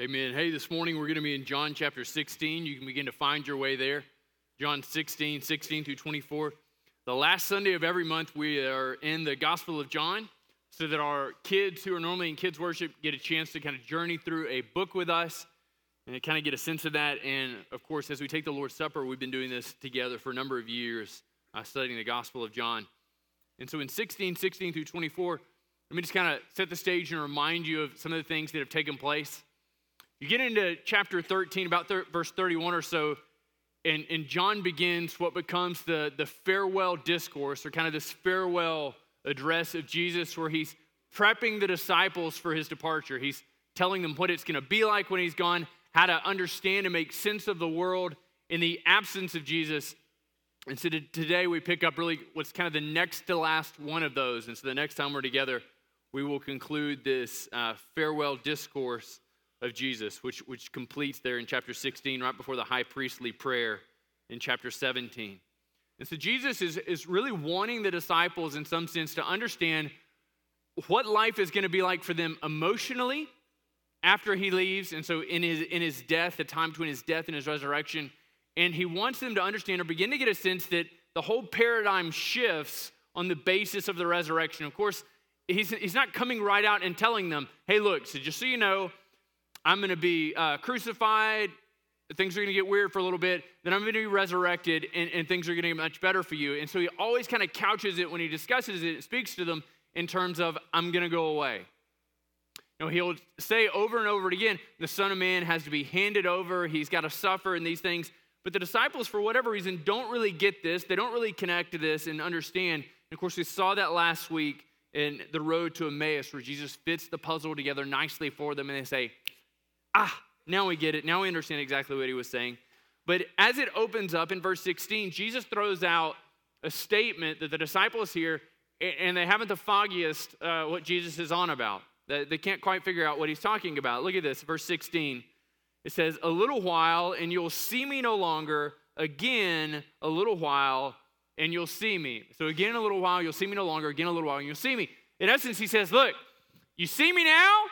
Amen. Hey, this morning we're going to be in John chapter 16. You can begin to find your way there. John 16, 16 through 24. The last Sunday of every month, we are in the Gospel of John so that our kids who are normally in kids' worship get a chance to kind of journey through a book with us and kind of get a sense of that. And of course, as we take the Lord's Supper, we've been doing this together for a number of years, uh, studying the Gospel of John. And so in 16, 16 through 24, let me just kind of set the stage and remind you of some of the things that have taken place. You get into chapter 13, about thir- verse 31 or so, and, and John begins what becomes the, the farewell discourse, or kind of this farewell address of Jesus, where he's prepping the disciples for his departure. He's telling them what it's going to be like when he's gone, how to understand and make sense of the world in the absence of Jesus. And so today we pick up really what's kind of the next to last one of those. And so the next time we're together, we will conclude this uh, farewell discourse of Jesus, which, which completes there in chapter 16, right before the high priestly prayer in chapter 17. And so Jesus is, is really wanting the disciples, in some sense, to understand what life is going to be like for them emotionally after he leaves. And so in his, in his death, the time between his death and his resurrection. And he wants them to understand or begin to get a sense that the whole paradigm shifts on the basis of the resurrection. Of course, he's, he's not coming right out and telling them, hey, look, so just so you know, I'm going to be uh, crucified. Things are going to get weird for a little bit. Then I'm going to be resurrected, and, and things are going to get much better for you. And so he always kind of couches it when he discusses it, speaks to them in terms of, I'm going to go away. You know, he'll say over and over again, the Son of Man has to be handed over, he's got to suffer, and these things. But the disciples, for whatever reason, don't really get this. They don't really connect to this and understand. And of course, we saw that last week in the road to Emmaus, where Jesus fits the puzzle together nicely for them, and they say, ah, now we get it. Now we understand exactly what he was saying. But as it opens up in verse 16, Jesus throws out a statement that the disciples hear, and they haven't the foggiest uh, what Jesus is on about. They can't quite figure out what he's talking about. Look at this, verse 16. It says, A little while, and you'll see me no longer. Again, a little while, and you'll see me. So, again, a little while, you'll see me no longer. Again, a little while, and you'll see me. In essence, he says, Look, you see me now?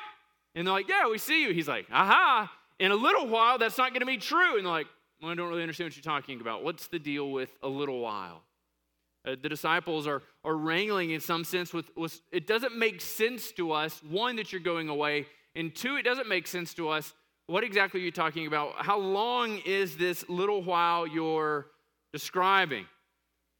And they're like, Yeah, we see you. He's like, Aha. In a little while, that's not going to be true. And they're like, well, I don't really understand what you're talking about. What's the deal with a little while? Uh, the disciples are, are wrangling in some sense with, with, it doesn't make sense to us, one, that you're going away, and two, it doesn't make sense to us. What exactly are you talking about? How long is this little while you're describing?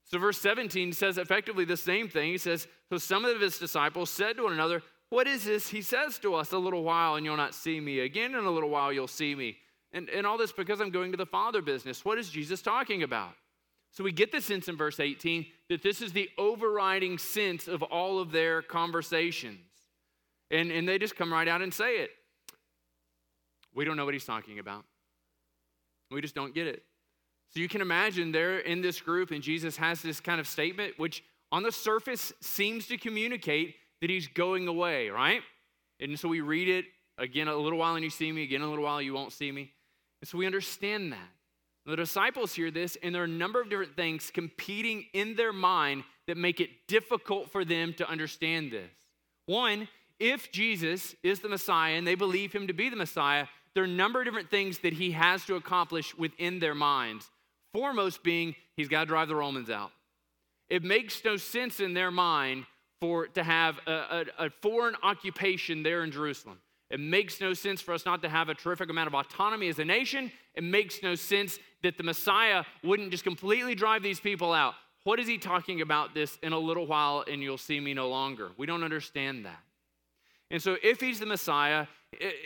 So, verse 17 says effectively the same thing. He says, So some of his disciples said to one another, what is this? He says to us, A little while and you'll not see me. Again, in a little while you'll see me. And, and all this because I'm going to the Father business. What is Jesus talking about? So we get the sense in verse 18 that this is the overriding sense of all of their conversations. And, and they just come right out and say it. We don't know what he's talking about. We just don't get it. So you can imagine they're in this group, and Jesus has this kind of statement, which on the surface seems to communicate that he's going away, right? And so we read it again a little while and you see me, again a little while you won't see me. And so we understand that. The disciples hear this, and there are a number of different things competing in their mind that make it difficult for them to understand this. One, if Jesus is the Messiah and they believe him to be the Messiah, there are a number of different things that he has to accomplish within their minds. Foremost being, he's got to drive the Romans out. It makes no sense in their mind for to have a, a, a foreign occupation there in Jerusalem. It makes no sense for us not to have a terrific amount of autonomy as a nation. It makes no sense that the Messiah wouldn't just completely drive these people out. What is he talking about this in a little while and you'll see me no longer? We don't understand that. And so, if he's the Messiah,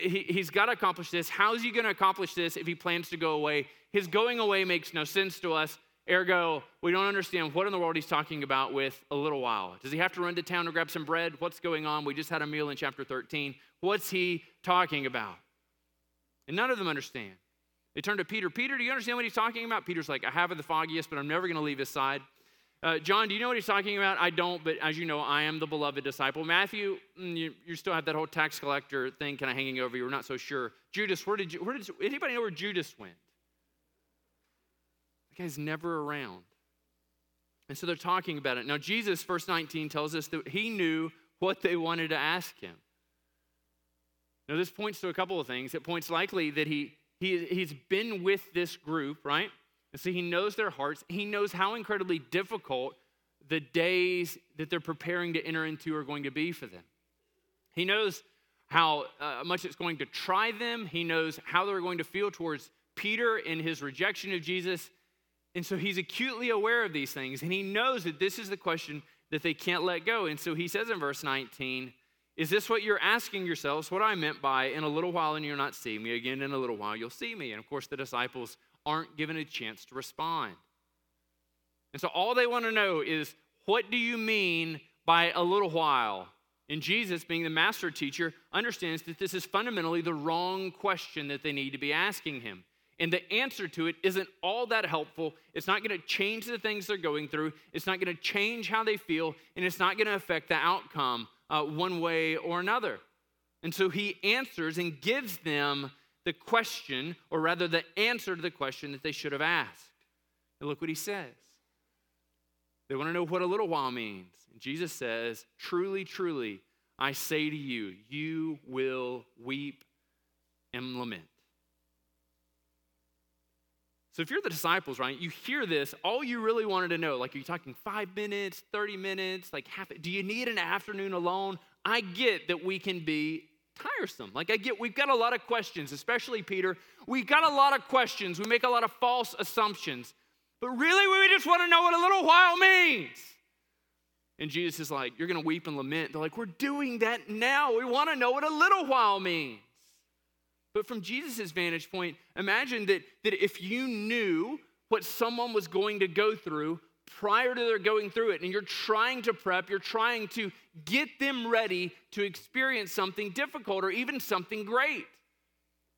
he's got to accomplish this. How is he going to accomplish this if he plans to go away? His going away makes no sense to us. Ergo, we don't understand what in the world he's talking about with a little while. Does he have to run to town to grab some bread? What's going on? We just had a meal in chapter 13. What's he talking about? And none of them understand. They turn to Peter. Peter, do you understand what he's talking about? Peter's like, I haven't the foggiest, but I'm never going to leave his side. Uh, John, do you know what he's talking about? I don't, but as you know, I am the beloved disciple. Matthew, mm, you, you still have that whole tax collector thing kind of hanging over you. We're not so sure. Judas, where did you, where did anybody know where Judas went? Guy's never around. And so they're talking about it. Now, Jesus, verse 19, tells us that he knew what they wanted to ask him. Now, this points to a couple of things. It points likely that he, he, he's been with this group, right? And so he knows their hearts. He knows how incredibly difficult the days that they're preparing to enter into are going to be for them. He knows how uh, much it's going to try them. He knows how they're going to feel towards Peter in his rejection of Jesus. And so he's acutely aware of these things. And he knows that this is the question that they can't let go. And so he says in verse 19, is this what you're asking yourselves? What I meant by, in a little while and you'll not see me, again in a little while you'll see me. And of course, the disciples aren't given a chance to respond. And so all they want to know is, what do you mean by a little while? And Jesus, being the master teacher, understands that this is fundamentally the wrong question that they need to be asking him. And the answer to it isn't all that helpful. It's not going to change the things they're going through. It's not going to change how they feel. And it's not going to affect the outcome uh, one way or another. And so he answers and gives them the question, or rather, the answer to the question that they should have asked. And look what he says. They want to know what a little while means. And Jesus says, Truly, truly, I say to you, you will weep and lament. So if you're the disciples, right, you hear this, all you really wanted to know, like, are you talking five minutes, 30 minutes, like half, do you need an afternoon alone? I get that we can be tiresome. Like, I get, we've got a lot of questions, especially Peter. We've got a lot of questions. We make a lot of false assumptions. But really, we just want to know what a little while means. And Jesus is like, You're going to weep and lament. They're like, We're doing that now. We want to know what a little while means. But from Jesus' vantage point, imagine that, that if you knew what someone was going to go through prior to their going through it, and you're trying to prep, you're trying to get them ready to experience something difficult or even something great.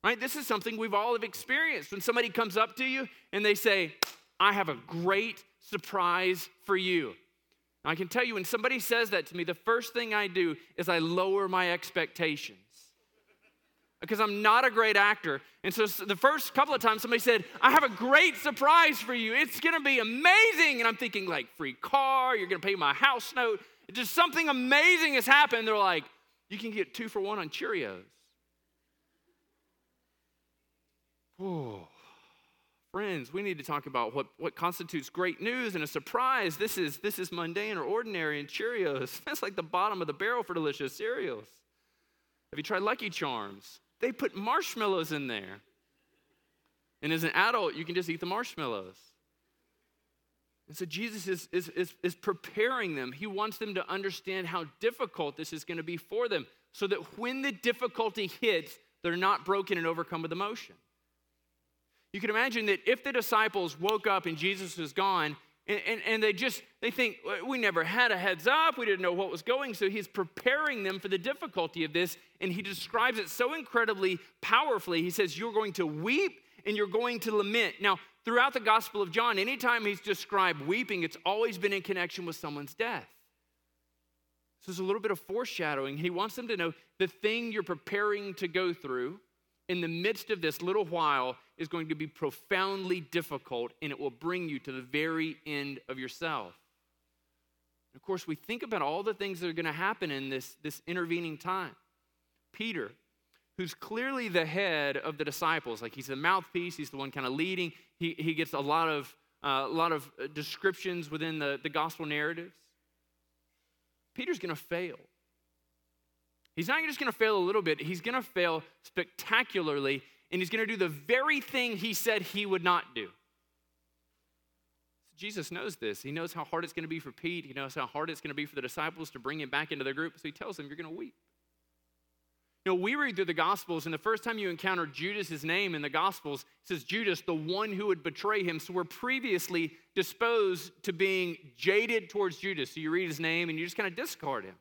Right? This is something we've all have experienced. When somebody comes up to you and they say, I have a great surprise for you. I can tell you, when somebody says that to me, the first thing I do is I lower my expectations because I'm not a great actor. And so the first couple of times somebody said, I have a great surprise for you. It's to be amazing. And I'm thinking, like, free car, you're to pay my house note. Just something amazing has happened. They're like, you can get two for one on Cheerios. Oh, friends, we need to talk about what, what constitutes great news and a surprise. This is, this is mundane or ordinary, and Cheerios, that's like the bottom of the barrel for delicious cereals. Have you tried Lucky Charms? They put marshmallows in there. And as an adult, you can just eat the marshmallows. And so Jesus is, is, is, is, preparing them. He wants them to understand how difficult this is going to be for them so that when the difficulty hits, they're not broken and overcome with emotion. You can imagine that if the disciples woke up and Jesus was gone, and, and, and, they just they think we never had a heads up. We didn't know what was going. So he's preparing them for the difficulty of this and he describes it so incredibly powerfully. He says you're going to weep and you're going to lament. Now throughout the gospel of john anytime he's described weeping it's always been in connection with someone's death. So there's a little bit of foreshadowing. He wants them to know the thing you're preparing to go through in the midst of this little while is going to be profoundly difficult and it will bring you to the very end of yourself. Of course, we think about all the things that are going to happen in this, this intervening time. Peter, who's clearly the head of the disciples, like he's the mouthpiece, he's the one kind of leading, he, he gets a lot of, uh, a lot of descriptions within the, the gospel narratives. Peter's going to fail. He's not just going to fail a little bit, he's going to fail spectacularly, and he's going to do the very thing he said he would not do. Jesus knows this. He knows how hard it's going to be for Pete. He knows how hard it's going to be for the disciples to bring him back into their group. So he tells them, You're going to weep. You know, we read through the Gospels, and the first time you encounter Judas' name in the Gospels, it says Judas, the one who would betray him. So we're previously disposed to being jaded towards Judas. So you read his name and you just kind of discard him.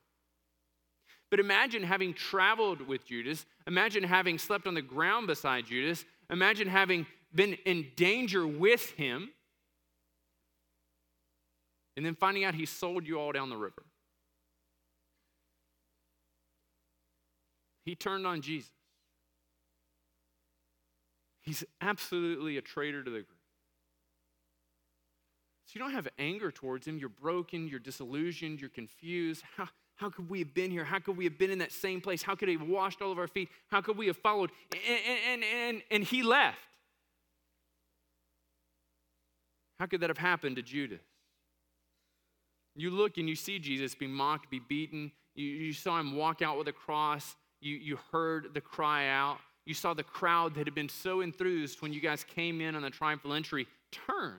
But imagine having traveled with Judas. Imagine having slept on the ground beside Judas. Imagine having been in danger with him. And then finding out he sold you all down the river. He turned on Jesus. He's absolutely a traitor to the group. So you don't have anger towards him. You're broken, you're disillusioned, you're confused. How, How could we have been here? How could we have been in that same place? How could he have washed all of our feet? How could we have followed? And, and, and, and he left. How could that have happened to Judas? You look and you see Jesus be mocked, be beaten. You, you saw him walk out with a cross. You, you heard the cry out. You saw the crowd that had been so enthused when you guys came in on the triumphal entry turn.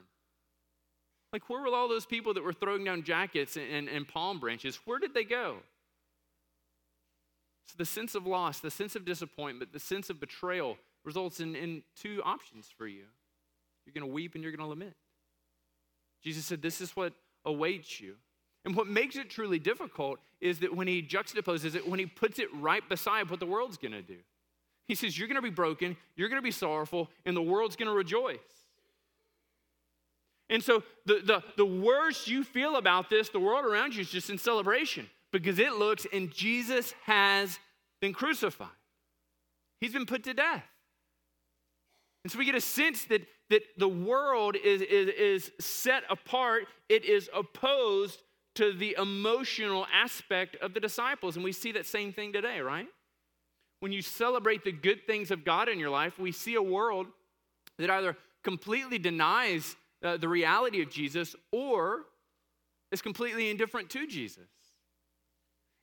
Like, where were all those people that were throwing down jackets and, and, and palm branches? Where did they go? So, the sense of loss, the sense of disappointment, the sense of betrayal results in, in two options for you. You're going to weep and you're going to lament. Jesus said, This is what awaits you. And what makes it truly difficult is that when he juxtaposes it, when he puts it right beside what the world's going to do, he says, You're going to be broken, you're going to be sorrowful, and the world's going to rejoice. And so the, the, the worse you feel about this, the world around you is just in celebration because it looks and Jesus has been crucified. He's been put to death. And so we get a sense that, that the world is, is, is set apart, it is opposed to the emotional aspect of the disciples. And we see that same thing today, right? When you celebrate the good things of God in your life, we see a world that either completely denies uh, the reality of Jesus or is completely indifferent to Jesus.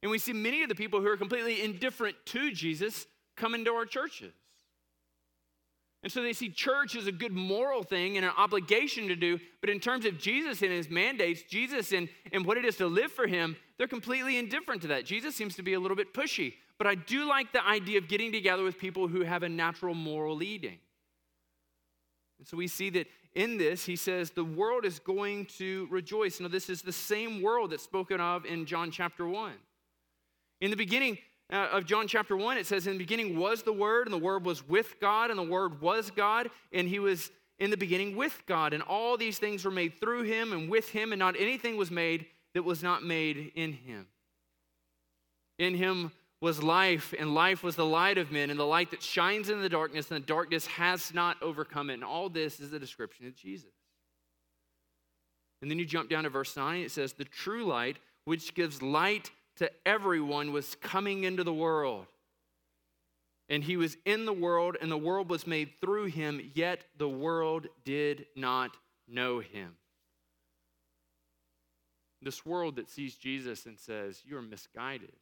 And we see many of the people who are completely indifferent to Jesus come into our churches. And so they see church as a good moral thing and an obligation to do, but in terms of Jesus and his mandates, Jesus and, and what it is to live for him, they're completely indifferent to that. Jesus seems to be a little bit pushy, but I do like the idea of getting together with people who have a natural moral leading. And so we see that in this, he says, the world is going to rejoice. Now, this is the same world that's spoken of in John chapter 1. In the beginning, uh, of John chapter 1, it says, In the beginning was the Word, and the Word was with God, and the Word was God, and He was in the beginning with God. And all these things were made through Him and with Him, and not anything was made that was not made in Him. In Him was life, and life was the light of men, and the light that shines in the darkness, and the darkness has not overcome it. And all this is a description of Jesus. And then you jump down to verse 9, it says, The true light, which gives light to everyone was coming into the world. And he was in the world, and the world was made through him, yet the world did not know him. This world that sees Jesus and says, You're misguided.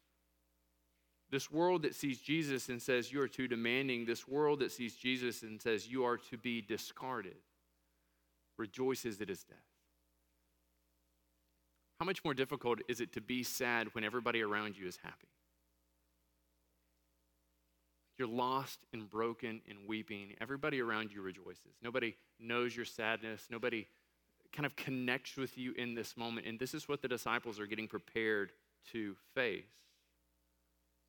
This world that sees Jesus and says, You are too demanding. This world that sees Jesus and says, You are to be discarded, rejoices at his death. How much more difficult is it to be sad when everybody around you is happy? You're lost and broken and weeping. Everybody around you rejoices. Nobody knows your sadness. Nobody kind of connects with you in this moment. And this is what the disciples are getting prepared to face.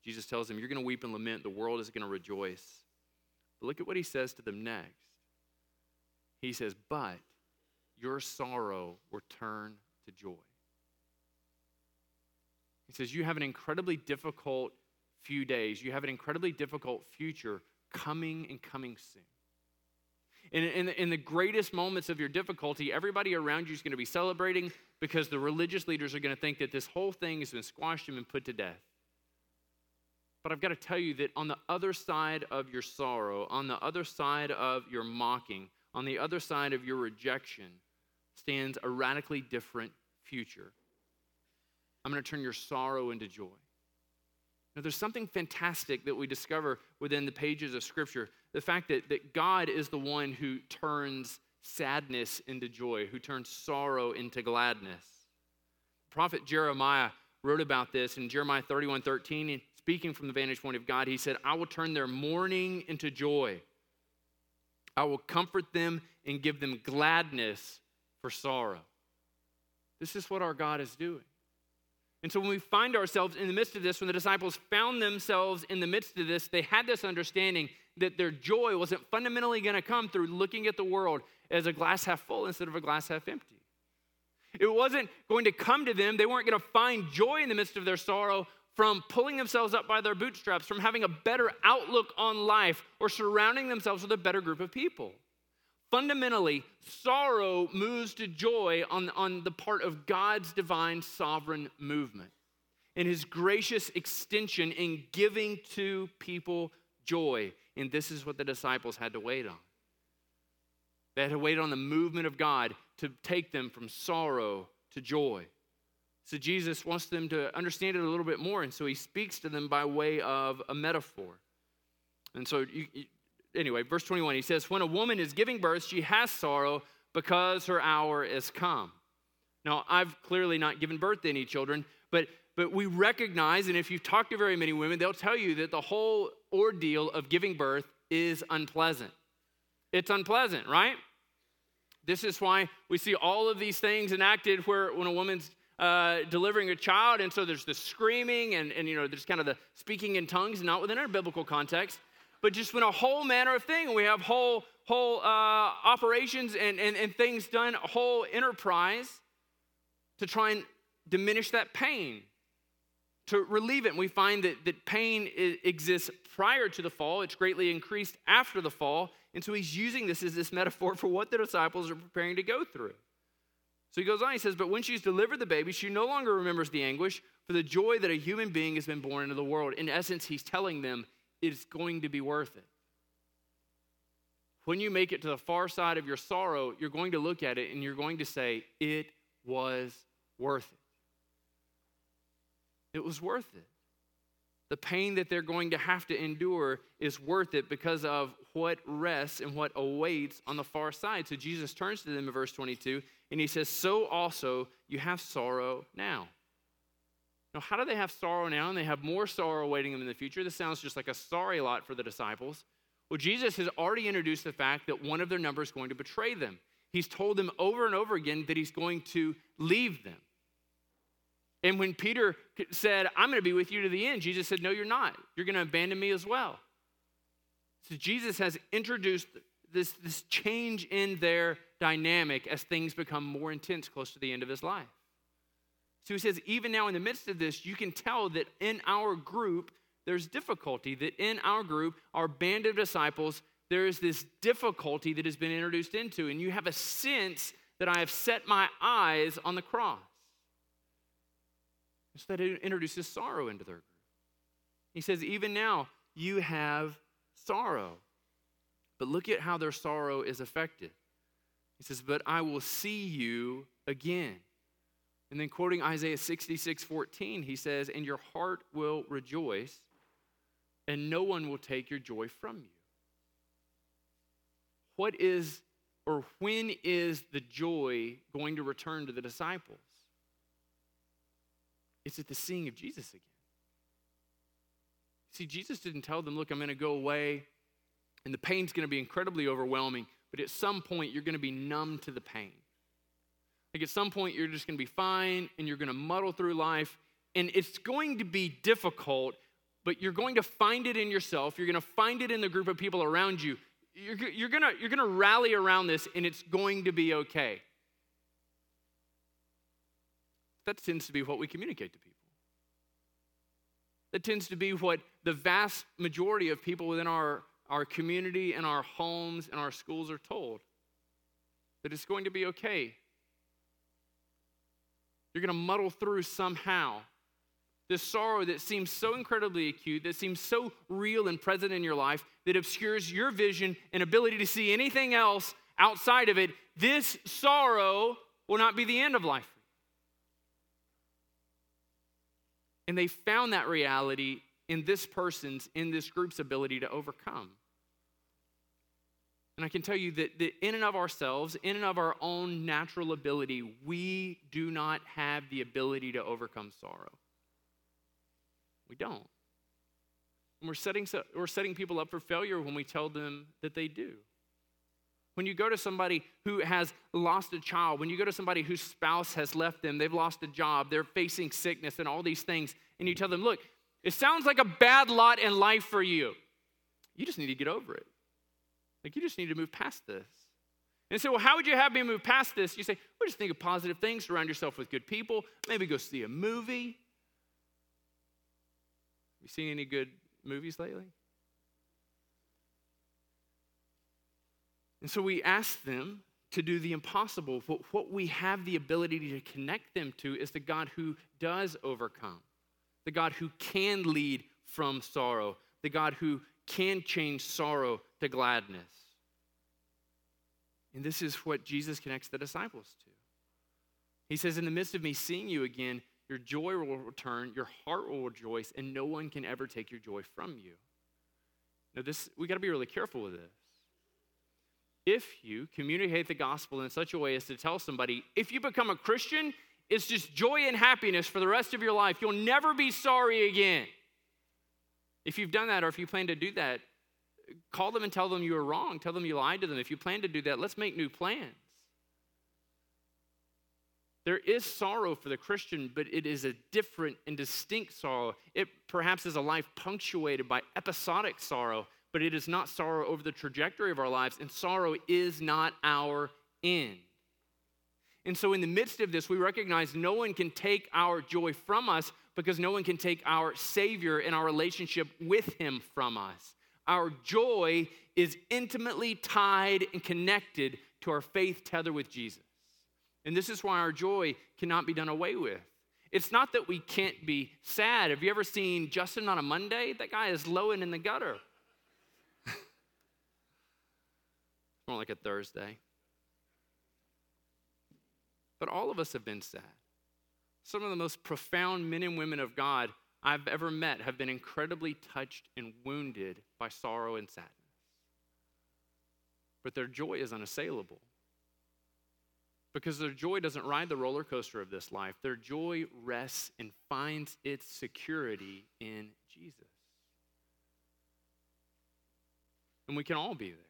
Jesus tells them, You're going to weep and lament. The world is going to rejoice. But look at what he says to them next. He says, But your sorrow will turn to joy. He says, You have an incredibly difficult few days. You have an incredibly difficult future coming and coming soon. In, in, in, the greatest moments of your difficulty, everybody around you is going to be celebrating because the religious leaders are going to think that this whole thing has been squashed and been put to death. But I've got to tell you that on the other side of your sorrow, on the other side of your mocking, on the other side of your rejection, stands a radically different future. I'm going to turn your sorrow into joy. Now, there's something fantastic that we discover within the pages of Scripture the fact that, that God is the one who turns sadness into joy, who turns sorrow into gladness. Prophet Jeremiah wrote about this in Jeremiah 31 13. Speaking from the vantage point of God, he said, I will turn their mourning into joy. I will comfort them and give them gladness for sorrow. This is what our God is doing. And so when we find ourselves in the midst of this, when the disciples found themselves in the midst of this, they had this understanding that their joy wasn't fundamentally going to come through looking at the world as a glass half full instead of a glass half empty. It wasn't going to come to them, they weren't going to find joy in the midst of their sorrow from pulling themselves up by their bootstraps, from having a better outlook on life, or surrounding themselves with a better group of people. Fundamentally, sorrow moves to joy on, on the part of God's divine sovereign movement. and his gracious extension in giving to people joy. And this is what the disciples had to wait on. They had to wait on the movement of God to take them from sorrow to joy. So Jesus wants them to understand it a little bit more, and so he speaks to them by way of a metaphor. And so, you, you, anyway, verse 21, he says, When a woman is giving birth, she has sorrow because her hour is come. Now, I've clearly not given birth to any children, but but we recognize, and if you've talked to very many women, they'll tell you that the whole ordeal of giving birth is unpleasant. It's unpleasant, right? This is why we see all of these things enacted where when a woman's uh, delivering a child, and so there's the screaming and, and you know there's kind of the speaking in tongues, not within our biblical context, but just when a whole manner of thing. We have whole whole uh, operations and, and, and things done, a whole enterprise to try and diminish that pain to relieve it. And we find that, that pain exists prior to the fall, it's greatly increased after the fall. And so he's using this as this metaphor for what the disciples are preparing to go through. So he goes on, he says, But when she's delivered the baby, she no longer remembers the anguish for the joy that a human being has been born into the world. In essence, he's telling them it's going to be worth it. When you make it to the far side of your sorrow, you're going to look at it and you're going to say, It was worth it. It was worth it. The pain that they're going to have to endure is worth it because of what rests and what awaits on the far side. So Jesus turns to them in verse 22 and he says, So also you have sorrow now. Now, how do they have sorrow now and they have more sorrow awaiting them in the future? This sounds just like a sorry lot for the disciples. Well, Jesus has already introduced the fact that one of their number is going to betray them. He's told them over and over again that he's going to leave them. And when Peter said, I'm going to be with you to the end, Jesus said, No, you're not. You're going to abandon me as well. So Jesus has introduced this, this change in their dynamic as things become more intense close to the end of his life. So he says, even now in the midst of this, you can tell that in our group, there's difficulty, that in our group, our band of disciples, there is this difficulty that has been introduced into, and you have a sense that I have set my eyes on the cross. Instead, it introduces sorrow into their group. He says, Even now, you have sorrow. But look at how their sorrow is affected. He says, But I will see you again. And then, quoting Isaiah 66 14, he says, And your heart will rejoice, and no one will take your joy from you. What is, or when is the joy going to return to the disciples? It's at the seeing of Jesus again. See, Jesus didn't tell them, look, I'm going to go away and the pain's going to be incredibly overwhelming, but at some point you're going to be numb to the pain. Like at some point you're just going to be fine and you're going to muddle through life and it's going to be difficult, but you're going to find it in yourself. You're going to find it in the group of people around you. You're, you're going to, you're going to rally around this and it's going to be okay. That tends to be what we communicate to people. That tends to be what the vast majority of people within our, our community and our homes and our schools are told that it's going to be okay. You're going to muddle through somehow. This sorrow that seems so incredibly acute, that seems so real and present in your life, that obscures your vision and ability to see anything else outside of it, this sorrow will not be the end of life. And they found that reality in this person's, in this group's ability to overcome. And I can tell you that, that in and of ourselves, in and of our own natural ability, we do not have the ability to overcome sorrow. We don't. And we're setting, we're setting people up for failure when we tell them that they do. When you go to somebody who has lost a child, when you go to somebody whose spouse has left them, they've lost a job, they're facing sickness and all these things, and you tell them, look, it sounds like a bad lot in life for you. You just need to get over it. Like, you just need to move past this. And say, well, how would you have me move past this? You say, well, just think of positive things, surround yourself with good people, maybe go see a movie. Have you seen any good movies lately? And so we ask them to do the impossible. What we have the ability to connect them to is the God who does overcome. the God who can lead from sorrow, the God who can change sorrow to gladness. And this is what Jesus connects the disciples to. He says, In the midst of me seeing you again, your joy will return, your heart will rejoice, and no one can ever take your joy from you. Now, this we got to be really careful with this. If you communicate the gospel in such a way as to tell somebody, if you become a Christian, it's just joy and happiness for the rest of your life. You'll never be sorry again. If you've done that, or if you plan to do that, call them and tell them you were wrong. Tell them you lied to them. If you plan to do that, let's make new plans. There is sorrow for the Christian, but it is a different and distinct sorrow. It perhaps is a life punctuated by episodic sorrow, but it is not sorrow over the trajectory of our lives, and sorrow is not our end. And so, in the midst of this, we recognize no one can take our joy from us because no one can take our Savior and our relationship with Him from us. Our joy is intimately tied and connected to our faith tether with Jesus. And this is why our joy cannot be done away with. It's not that we can't be sad. Have you ever seen Justin on a Monday? That guy is lowing in the gutter. More like a Thursday. But all of us have been sad. Some of the most profound men and women of God I've ever met have been incredibly touched and wounded by sorrow and sadness. But their joy is unassailable. Because their joy doesn't ride the roller coaster of this life. Their joy rests and finds its security in Jesus. And we can all be there.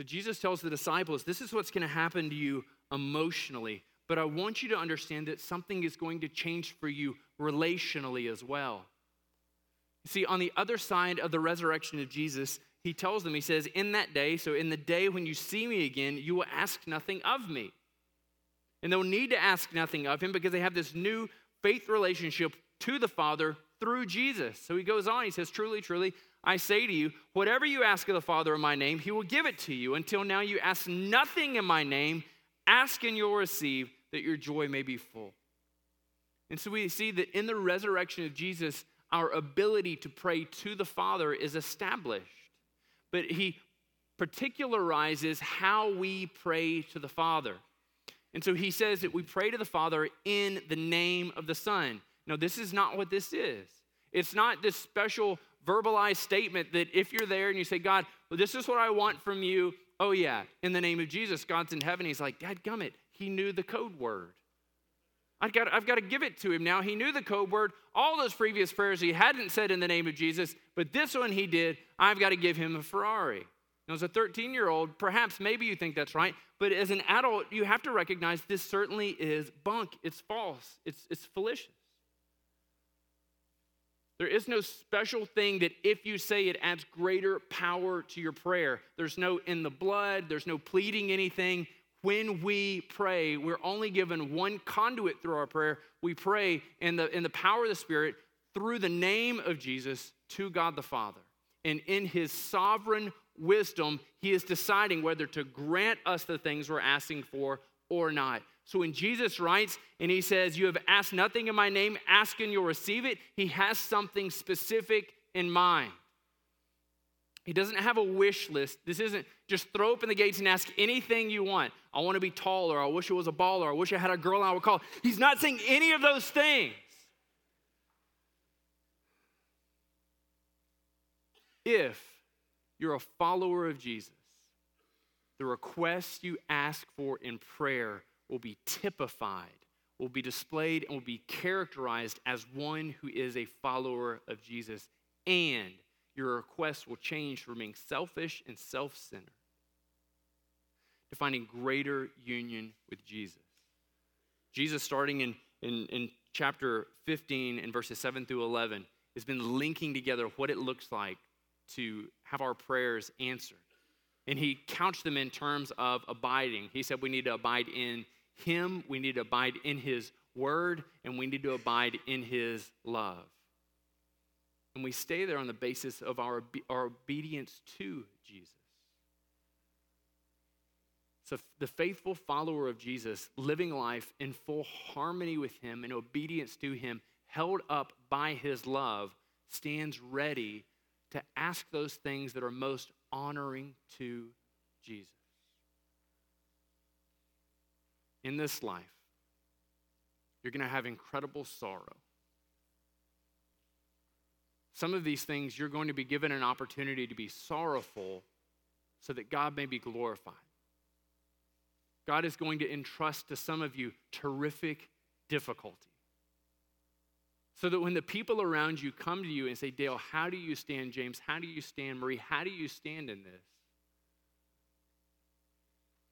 So Jesus tells the disciples, This is what's going to happen to you emotionally. But I want you to understand that something is going to change for you relationally as well. You See, on the other side of the resurrection of Jesus, he tells them, he says, In that day, so in the day when you see me again, you will ask nothing of me. And they'll need to ask nothing of him because they have this new faith relationship to the Father through Jesus. So he goes on, he says, Truly, truly, I say to you, whatever you ask of the Father in my name, he will give it to you. Until now, you ask nothing in my name. Ask and you'll receive that your joy may be full. And so we see that in the resurrection of Jesus, our ability to pray to the Father is established. But he particularizes how we pray to the Father. And so he says that we pray to the Father in the name of the Son. Now, this is not what this is. It's not this special verbalized statement that if you're there and you say, God, well, this is what I want from you. Oh, yeah, in the name of Jesus, God's in heaven. He's like, Dad gummit, he knew the code word. I've got, I've got to give it to him now. He knew the code word. All those previous prayers he hadn't said in the name of Jesus, but this one he did. I've got to give him a Ferrari. Now, as a 13 year old, perhaps maybe you think that's right, but as an adult, you have to recognize this certainly is bunk. It's false, it's, it's fallacious. There is no special thing that if you say it adds greater power to your prayer. There's no in the blood, there's no pleading anything. When we pray, we're only given one conduit through our prayer. We pray in the, in the power of the Spirit through the name of Jesus to God the Father. And in his sovereign wisdom, he is deciding whether to grant us the things we're asking for or not. So when Jesus writes and he says, You have asked nothing in my name, ask and you'll receive it, he has something specific in mind. He doesn't have a wish list. This isn't just throw open the gates and ask anything you want. I want to be taller. I wish I was a baller. I wish I had a girl I would call. He's not saying any of those things. If you're a follower of Jesus, the requests you ask for in prayer will be typified, will be displayed, and will be characterized as one who is a follower of Jesus. And your request will change from being selfish and self centered to finding greater union with Jesus. Jesus, starting in, in, in chapter 15 and verses 7 through 11, has been linking together what it looks like to have our prayers answered. And he couched them in terms of abiding. He said we need to abide in him, we need to abide in His word, and we need to abide in His love. And we stay there on the basis of our, our obedience to Jesus. So, the faithful follower of Jesus, living life in full harmony with Him and obedience to Him, held up by his love, stands ready to ask those things that are most honoring to Jesus. In this life, you're going to have incredible sorrow. Some of these things you're going to be given an opportunity to be sorrowful so that God may be glorified. God is going to entrust to some of you terrific difficulty. So that when the people around you come to you and say, Dale, how do you stand? James, how do you stand? Marie, how do you stand in this?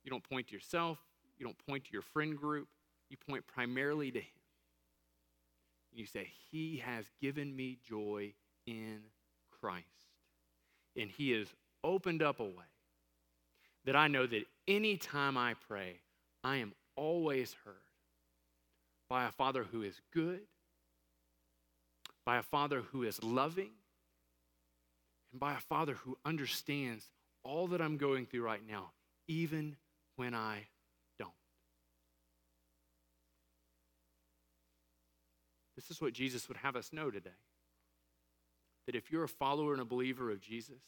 You don't point to yourself, you don't point to your friend group, you point primarily to Him. And You say, He has given me joy in Christ. And He has opened up a way that I know that anytime I pray, I am always heard by a Father who is good, by a Father who is loving, and by a Father who understands all that I'm going through right now, even when I don't. This is what Jesus would have us know today. That if you're a follower and a believer of Jesus,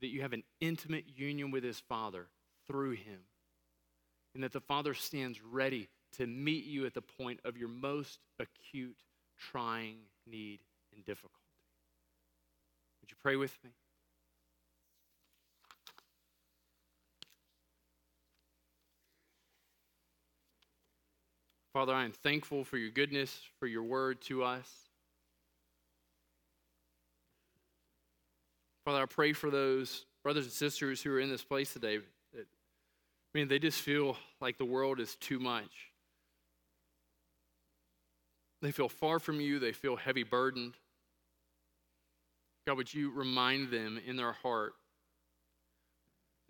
that you have an intimate union with his Father through him, and that the Father stands ready to meet you at the point of your most acute, trying need and difficulty. Would you pray with me? Father, I am thankful for your goodness, for your word to us. Father, I pray for those brothers and sisters who are in this place today. That, I mean, they just feel like the world is too much. They feel far from you, they feel heavy burdened. God, would you remind them in their heart,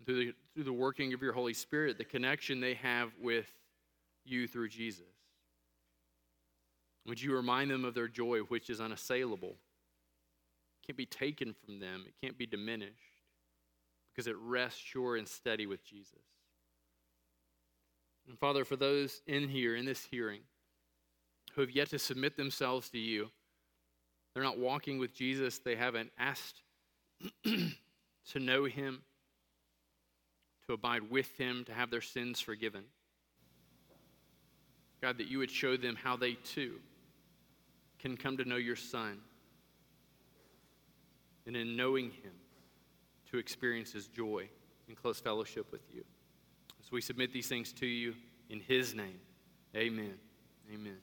through the, through the working of your Holy Spirit, the connection they have with you through Jesus? Would you remind them of their joy, which is unassailable? It can't be taken from them, it can't be diminished because it rests sure and steady with Jesus. And Father, for those in here, in this hearing, who have yet to submit themselves to you, they're not walking with Jesus, they haven't asked to know him, to abide with him, to have their sins forgiven. God, that you would show them how they too can come to know your Son and in knowing Him to experience His joy in close fellowship with you. So we submit these things to you in His name. Amen. Amen.